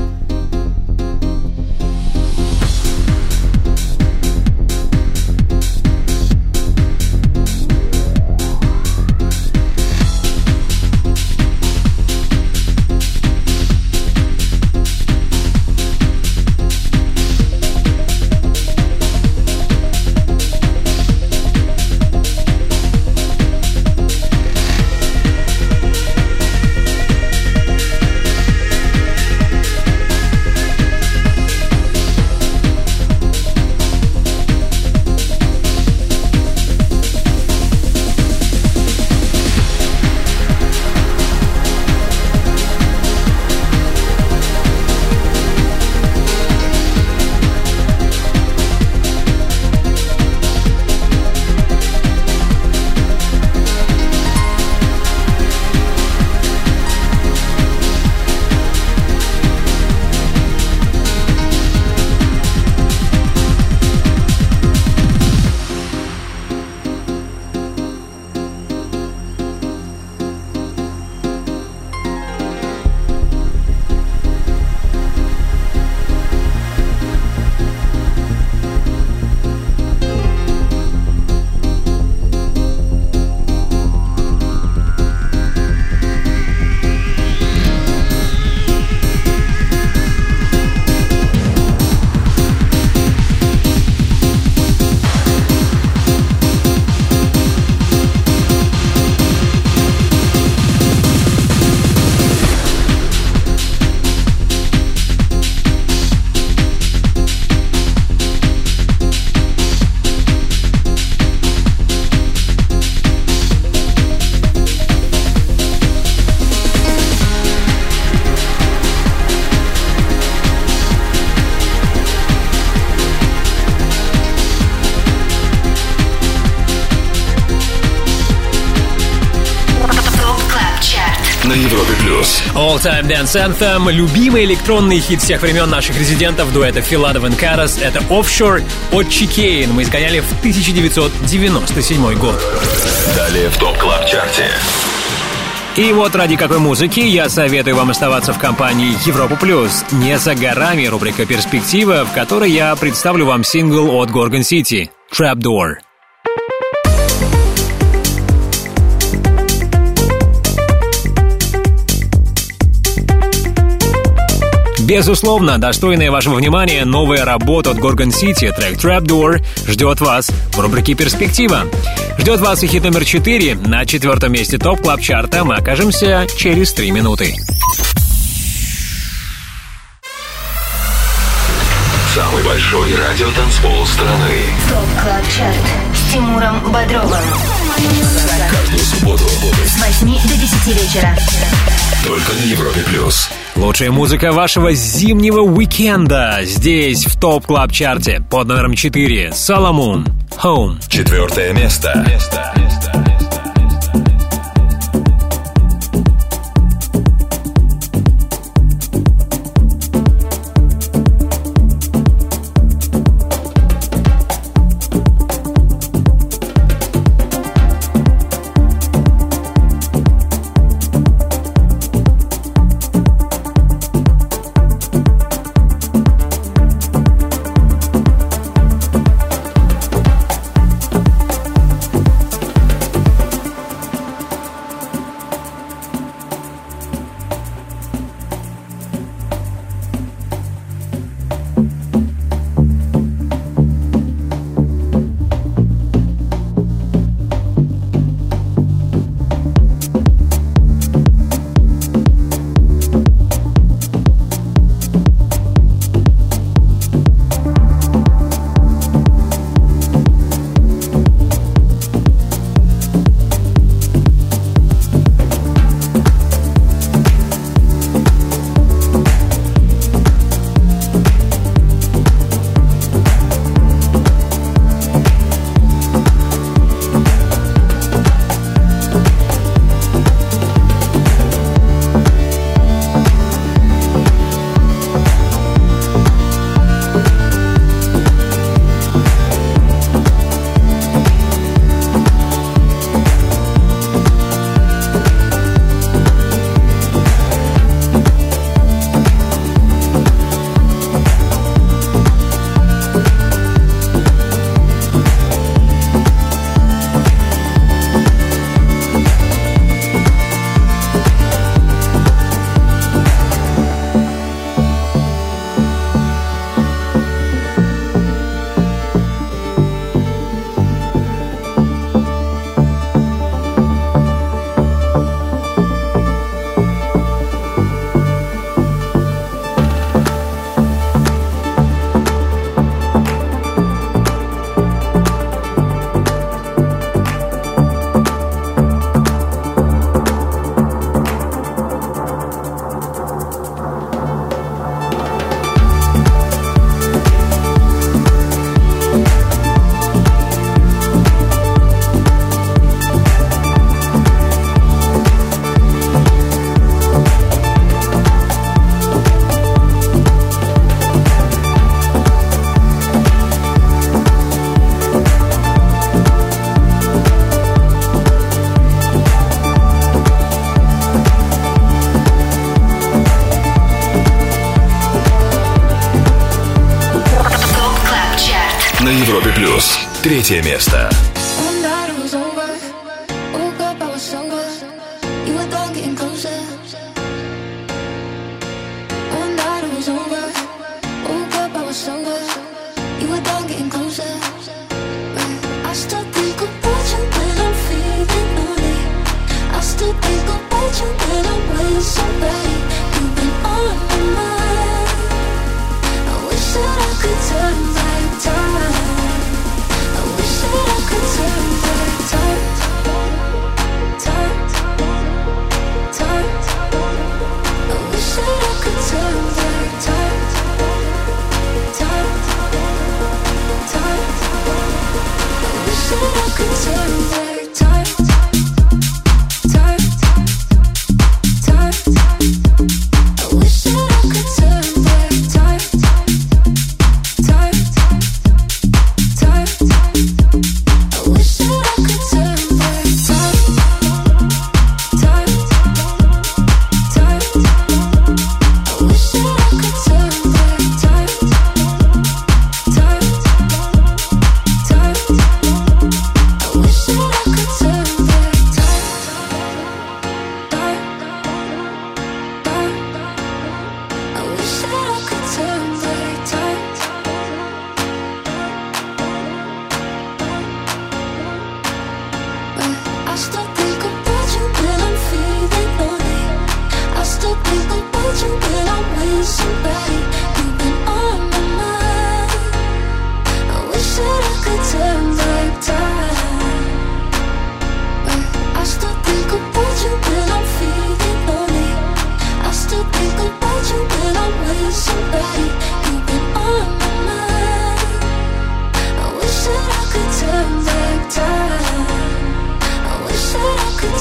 All Time Dance Anthem, любимый электронный хит всех времен наших резидентов дуэта Филатов и Карас. Это Offshore от Chicane. Мы изгоняли в 1997 год. Далее в Top Club Chart е. И вот ради какой музыки я советую вам оставаться в компании Европа Плюс. Не за горами рубрика «Перспектива», в которой я представлю вам сингл от Gorgon City «Trapdoor». Безусловно, достойная вашего внимания новая работа от Gorgon City, трек Trapdoor, ждет вас в рубрике «Перспектива». Ждет вас и хит номер 4 на четвертом месте топ клаб чарта Мы окажемся через 3 минуты. Большой радиотанцпол страны. ТОП КЛАБ ЧАРТ с Тимуром Бодровым. Каждую субботу С 8 до 10 вечера. только на Европе плюс. Лучшая музыка вашего зимнего уикенда здесь, в Top Club Chart е под номером 4 Solomun Home. Четвертое место. ТОП Третье место.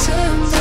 Sometimes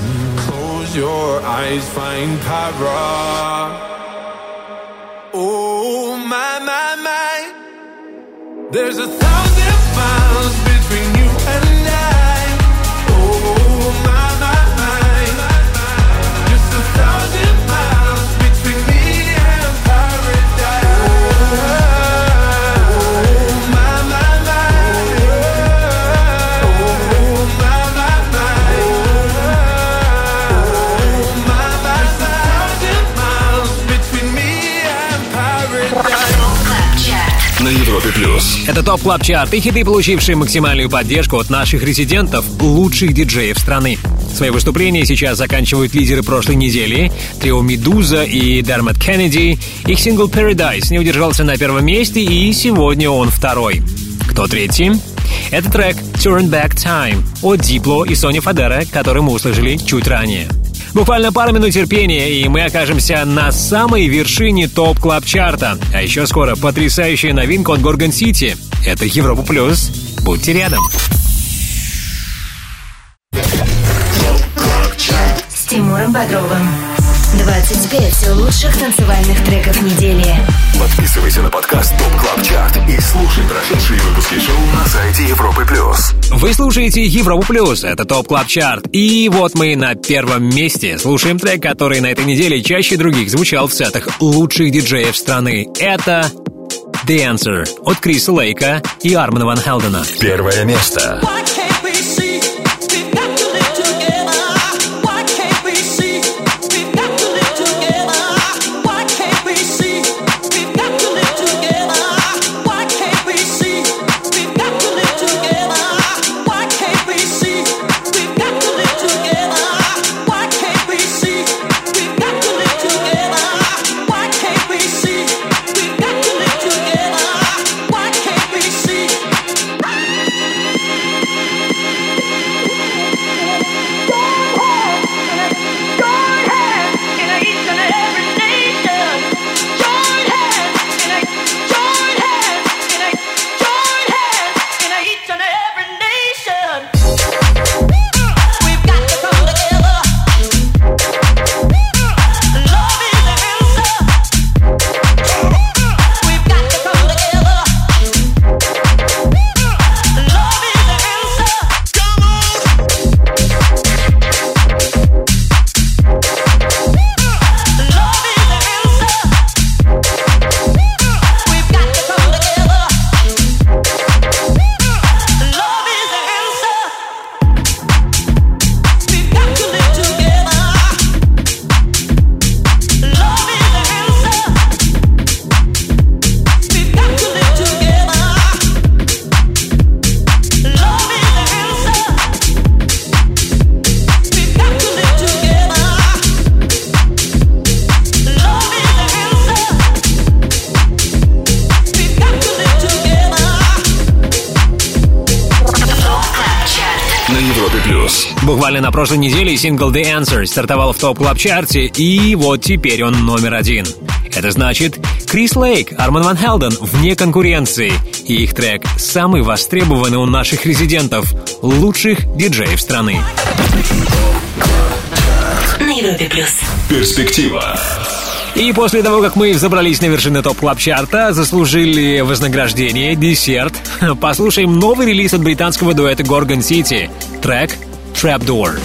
Close your eyes, find para. Oh my my my, there's a thousand miles плюс. Это Top Club Chart и хиты, получившие максимальную поддержку от наших резидентов, лучших диджеев страны. Свои выступления сейчас заканчивают лидеры прошлой недели трио «Meduza» и Дермот Кеннеди. Их сингл «Paradise» не удержался на первом месте, и сегодня он второй. Кто третий? Это трек «Turn Back Time» от Diplo и Сонни Фодера, который мы услышали чуть ранее. Буквально пару минут терпения, и мы окажемся на самой вершине Top Club Chart а А еще скоро потрясающая новинка от Gorgon City. Это Европа Плюс. Будьте рядом. С Тимуром Бодровым. 25 лучших танцевальных треков недели. Подписывайся на подкаст Top Club Chart и слушай прошедшие выпуски шоу на сайте Европы плюс. Вы слушаете Европу Плюс, это Top Club Chart. И вот мы на первом месте слушаем трек, который на этой неделе чаще других звучал в сетах лучших диджеев страны. Это The Answer от Криса Лейка и Армана Ван Хелдена. Первое место. Why прошлой неделе сингл The Answer стартовал в топ клаб чарте и вот теперь он номер один. Это значит, Крис Лейк, Арман Ван Хелден вне конкуренции. И их трек самый востребованный у наших резидентов, лучших диджеев страны. На Европе плюс. Перспектива. И после того, как мы забрались на вершины топ клаб чарта заслужили вознаграждение, десерт, послушаем новый релиз от британского дуэта Gorgon City. Трек Trapdoor.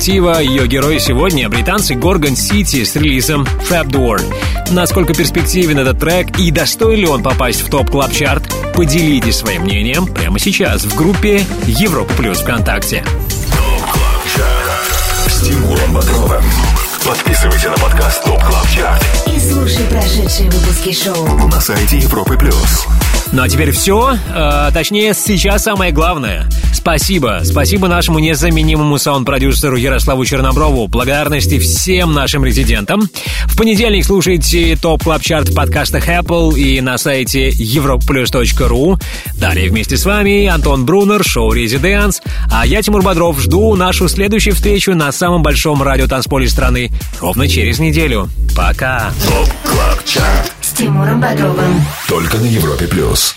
«Перспектива». Ее герои сегодня — британцы Gorgon City с релизом Trapdoor. Насколько перспективен этот трек и достоин ли он попасть в Top Club Chart поделитесь своим мнением прямо сейчас в группе Европа Плюс ВКонтакте. С Тимуром Бодровым. Подписывайся на подкаст Top Club Chart И слушай прошедшие выпуски шоу. на сайте Европы Плюс. Ну а теперь все, э, точнее сейчас самое главное. Спасибо. Спасибо нашему незаменимому саунд-продюсеру Ярославу Черноброву. Благодарности всем нашим резидентам. В понедельник слушайте Top Club Chart в подкастах Apple и на сайте europaplus.ru. Далее вместе с вами Антон Брунер, шоу «Residance». А я, Тимур Бодров, жду нашу следующую встречу на самом большом радиотанцполе страны ровно через неделю. Пока. Top Club Chart. С Тимуром Бодровым. Только на Европе плюс.